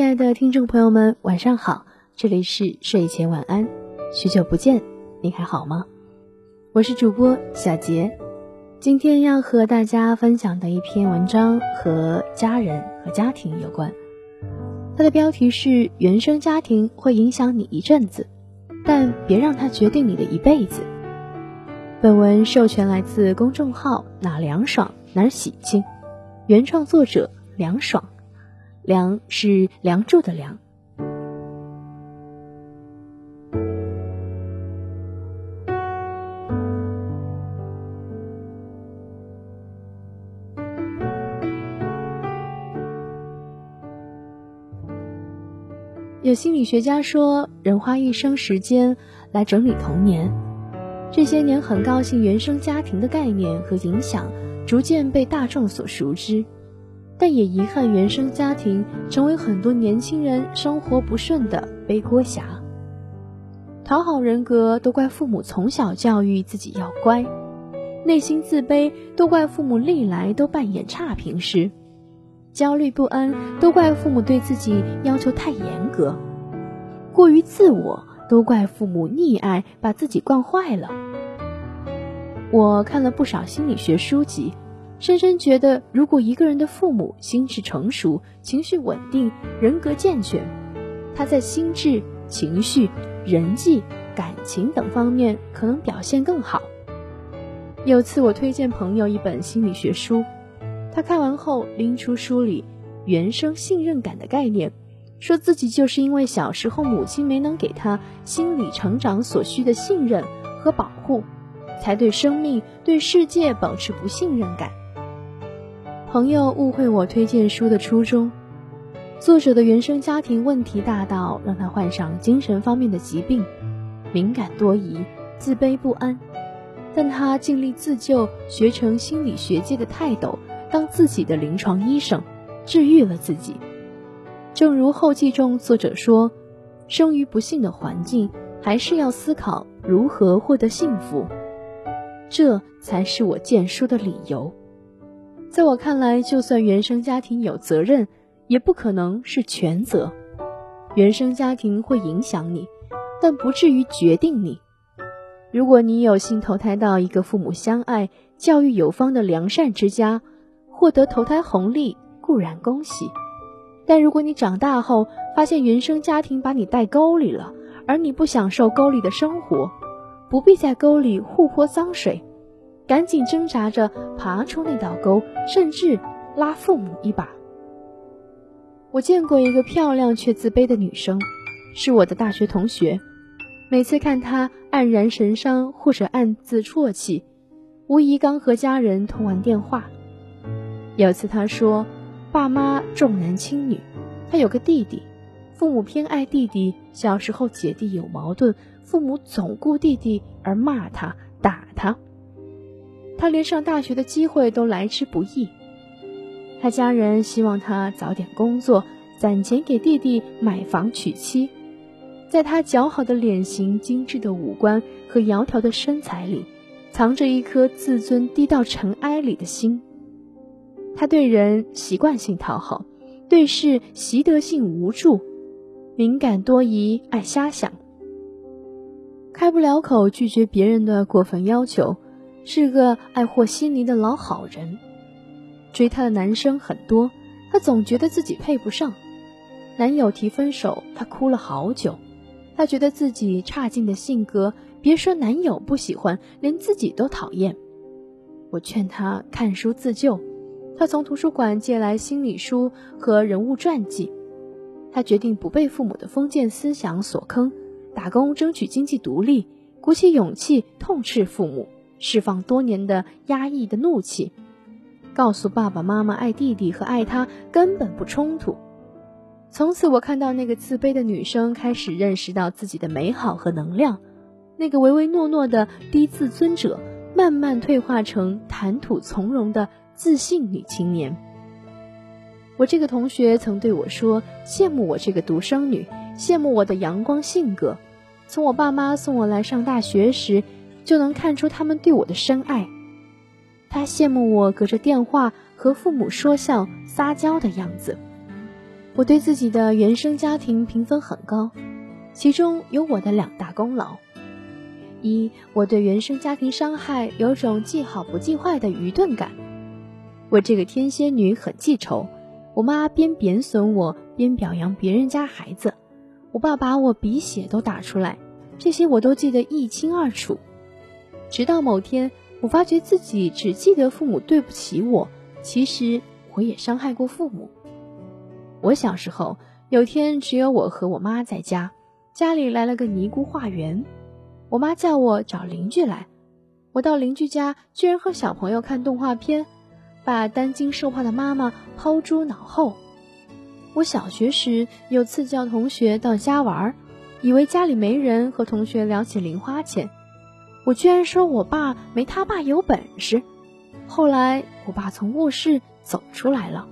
亲爱的听众朋友们，晚上好，这里是睡前晚安，许久不见，你还好吗？我是主播小杰，今天要和大家分享的一篇文章和家人和家庭有关，它的标题是“原生家庭会影响你一阵子，但别让它决定你的一辈子”。本文授权来自公众号哪凉爽哪喜庆，原创作者凉爽。梁是梁祝的梁。有心理学家说，人花一生时间来整理童年。这些年，很高兴原生家庭的概念和影响逐渐被大众所熟知。但也遗憾，原生家庭成为很多年轻人生活不顺的背锅侠。讨好人格都怪父母从小教育自己要乖，内心自卑都怪父母历来都扮演差评师，焦虑不安都怪父母对自己要求太严格，过于自我都怪父母溺爱把自己惯坏了。我看了不少心理学书籍。深深觉得，如果一个人的父母心智成熟、情绪稳定、人格健全，他在心智、情绪、人际、感情等方面可能表现更好。有次我推荐朋友一本心理学书，他看完后拎出书里原生信任感的概念，说自己就是因为小时候母亲没能给他心理成长所需的信任和保护，才对生命、对世界保持不信任感。朋友误会我推荐书的初衷，作者的原生家庭问题大到让他患上精神方面的疾病，敏感多疑、自卑不安，但他尽力自救，学成心理学界的泰斗，当自己的临床医生，治愈了自己。正如后记中作者说：“生于不幸的环境，还是要思考如何获得幸福，这才是我荐书的理由。”在我看来，就算原生家庭有责任，也不可能是全责。原生家庭会影响你，但不至于决定你。如果你有幸投胎到一个父母相爱、教育有方的良善之家，获得投胎红利固然恭喜。但如果你长大后发现原生家庭把你带沟里了，而你不享受沟里的生活，不必在沟里互泼脏水。赶紧挣扎着爬出那道沟，甚至拉父母一把。我见过一个漂亮却自卑的女生，是我的大学同学。每次看她黯然神伤或者暗自啜泣，无疑刚和家人通完电话。有次她说，爸妈重男轻女，她有个弟弟，父母偏爱弟弟，小时候姐弟有矛盾，父母总顾弟弟而骂她。他连上大学的机会都来之不易，他家人希望他早点工作，攒钱给弟弟买房娶妻。在他姣好的脸型、精致的五官和窈窕的身材里，藏着一颗自尊低到尘埃里的心。他对人习惯性讨好，对事习得性无助，敏感多疑，爱瞎想，开不了口拒绝别人的过分要求。是个爱和稀泥的老好人，追她的男生很多，她总觉得自己配不上。男友提分手，她哭了好久。她觉得自己差劲的性格，别说男友不喜欢，连自己都讨厌。我劝她看书自救，她从图书馆借来心理书和人物传记。她决定不被父母的封建思想所坑，打工争取经济独立，鼓起勇气痛斥父母。释放多年的压抑的怒气，告诉爸爸妈妈爱弟弟和爱他根本不冲突。从此，我看到那个自卑的女生开始认识到自己的美好和能量，那个唯唯诺诺的低自尊者慢慢退化成谈吐从容的自信女青年。我这个同学曾对我说：“羡慕我这个独生女，羡慕我的阳光性格。从我爸妈送我来上大学时。”就能看出他们对我的深爱。他羡慕我隔着电话和父母说笑撒娇的样子。我对自己的原生家庭评分很高，其中有我的两大功劳：一，我对原生家庭伤害有种记好不记坏的愚钝感。我这个天蝎女很记仇，我妈边贬损我边表扬别人家孩子，我爸把我鼻血都打出来，这些我都记得一清二楚。直到某天，我发觉自己只记得父母对不起我，其实我也伤害过父母。我小时候有天只有我和我妈在家，家里来了个尼姑化缘，我妈叫我找邻居来，我到邻居家居然和小朋友看动画片。把担惊受怕的妈妈抛诸脑后。我小学时有次叫同学到家玩，以为家里没人，和同学聊起零花钱，我居然说我爸没他爸有本事。后来我爸从卧室走出来了。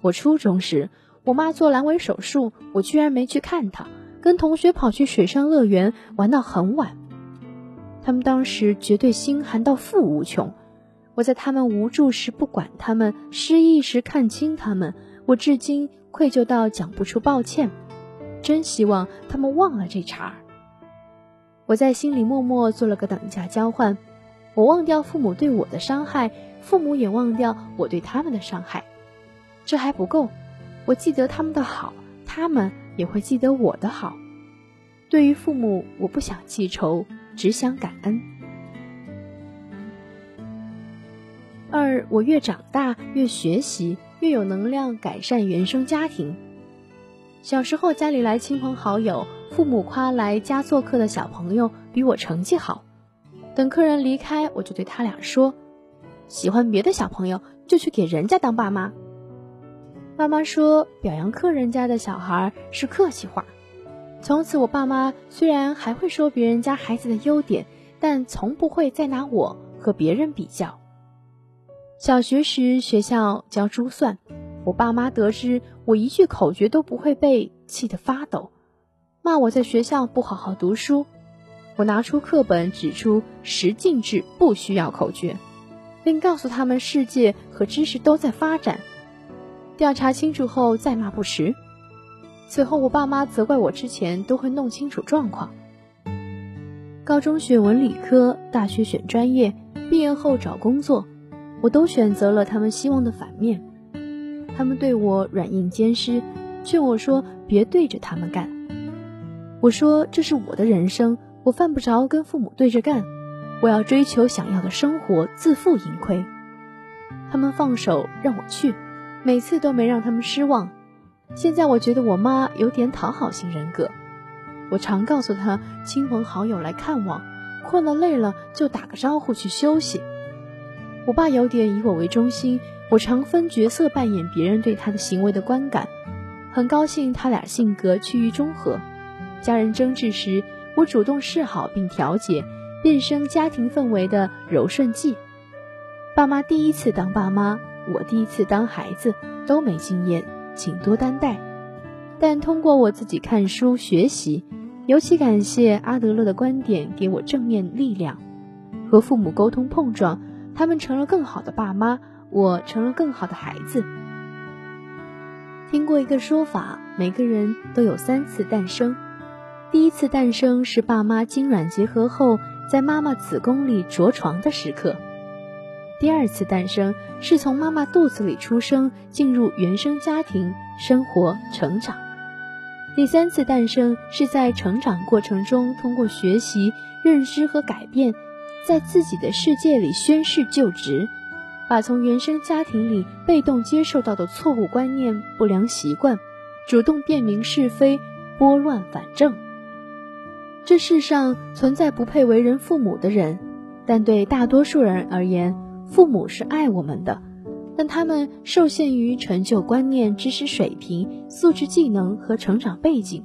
我初中时，我妈做阑尾手术，我居然没去看她，跟同学跑去水上乐园玩到很晚。他们当时绝对心寒到负无穷。我在他们无助时不管他们，失意时看清他们，我至今愧疚到讲不出抱歉。真希望他们忘了这茬儿。我在心里默默做了个等价交换，我忘掉父母对我的伤害，父母也忘掉我对他们的伤害。这还不够，我记得他们的好，他们也会记得我的好。对于父母，我不想记仇，只想感恩。二，我越长大越学习，越有能量改善原生家庭。小时候家里来亲朋好友，父母夸来家做客的小朋友比我成绩好。等客人离开，我就对他俩说：“喜欢别的小朋友就去给人家当爸妈。”爸妈说：“表扬客人家的小孩是客气话。”从此，我爸妈虽然还会说别人家孩子的优点，但从不会再拿我和别人比较。小学时学校教珠算，我爸妈得知我一句口诀都不会背，气得发抖，骂我在学校不好好读书。我拿出课本指出十进制不需要口诀，并告诉他们世界和知识都在发展，调查清楚后再骂不迟。随后我爸妈责怪我之前都会弄清楚状况。高中学文理科，大学选专业，毕业后找工作。我都选择了他们希望的反面，他们对我软硬兼施，劝我说别对着他们干。我说这是我的人生，我犯不着跟父母对着干，我要追求想要的生活，自负盈亏。他们放手让我去，每次都没让他们失望。现在我觉得我妈有点讨好型人格，我常告诉她亲朋好友来看望，困了累了就打个招呼去休息。我爸有点以我为中心，我常分角色扮演别人对他的行为的观感，很高兴他俩性格趋于中和。家人争执时，我主动示好并调解，变生家庭氛围的柔顺剂。爸妈第一次当爸妈，我第一次当孩子，都没经验，请多担待。但通过我自己看书学习，尤其感谢阿德勒的观点给我正面力量，和父母沟通碰撞。他们成了更好的爸妈，我成了更好的孩子。听过一个说法，每个人都有三次诞生。第一次诞生是爸妈精卵结合后，在妈妈子宫里着床的时刻；第二次诞生是从妈妈肚子里出生，进入原生家庭生活成长；第三次诞生是在成长过程中，通过学习、认知和改变。在自己的世界里宣誓就职，把从原生家庭里被动接受到的错误观念、不良习惯，主动辨明是非，拨乱反正。这世上存在不配为人父母的人，但对大多数人而言，父母是爱我们的，但他们受限于成就观念、知识水平、素质技能和成长背景，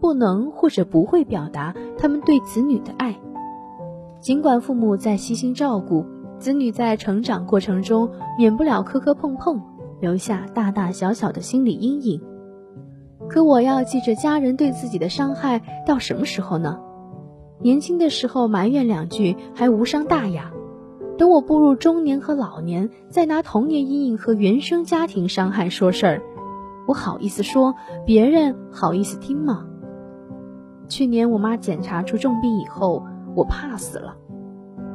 不能或者不会表达他们对子女的爱。尽管父母在悉心照顾子女，在成长过程中免不了磕磕碰碰，留下大大小小的心理阴影。可我要记着家人对自己的伤害到什么时候呢？年轻的时候埋怨两句还无伤大雅，等我步入中年和老年，再拿童年阴影和原生家庭伤害说事儿，我好意思说，别人好意思听吗？去年我妈检查出重病以后，我怕死了。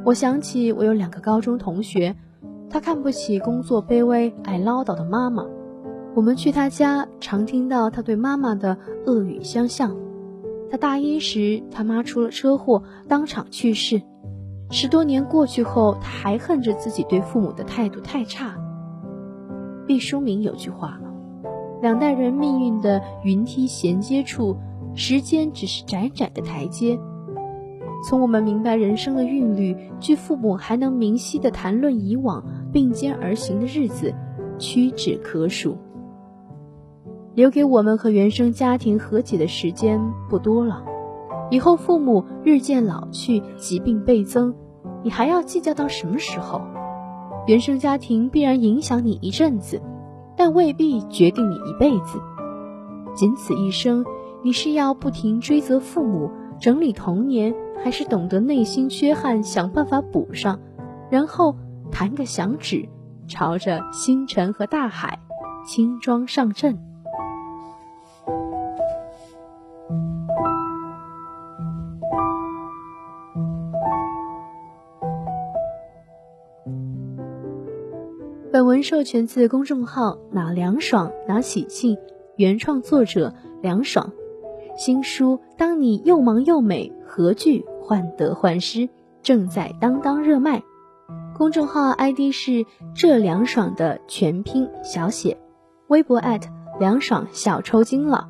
我想起我有两个高中同学，她看不起工作卑微、爱唠叨的妈妈。我们去他家，常听到他对妈妈的恶语相向。他大一时，他妈出了车祸，当场去世。十多年过去后，他还恨着自己对父母的态度太差。毕淑敏有句话。两代人命运的云梯衔接处，时间只是窄窄的台阶。从我们明白人生的韵律，距父母还能明晰的谈论以往并肩而行的日子，屈指可数。留给我们和原生家庭和解的时间不多了。以后父母日渐老去，疾病倍增，你还要计较到什么时候？原生家庭必然影响你一阵子。但未必决定你一辈子。仅此一生，你是要不停追责父母、整理童年，还是懂得内心缺憾，想办法补上，然后弹个响指，朝着星辰和大海轻装上阵？授权自公众号“哪凉爽哪喜庆”，原创作者凉爽。新书《当你又忙又美，何惧患得患失》正在当当热卖。公众号 ID 是“这凉爽”的全拼小写，微博凉爽小抽筋了。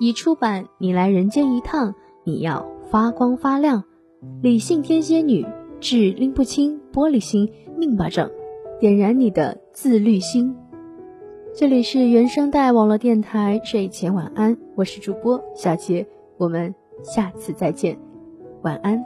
已出版《你来人间一趟，你要发光发亮》，理性天蝎女治拎不清玻璃心，拧巴症。点燃你的自律心。这里是原声带网络电台，睡前晚安，我是主播小杰，我们下次再见，晚安。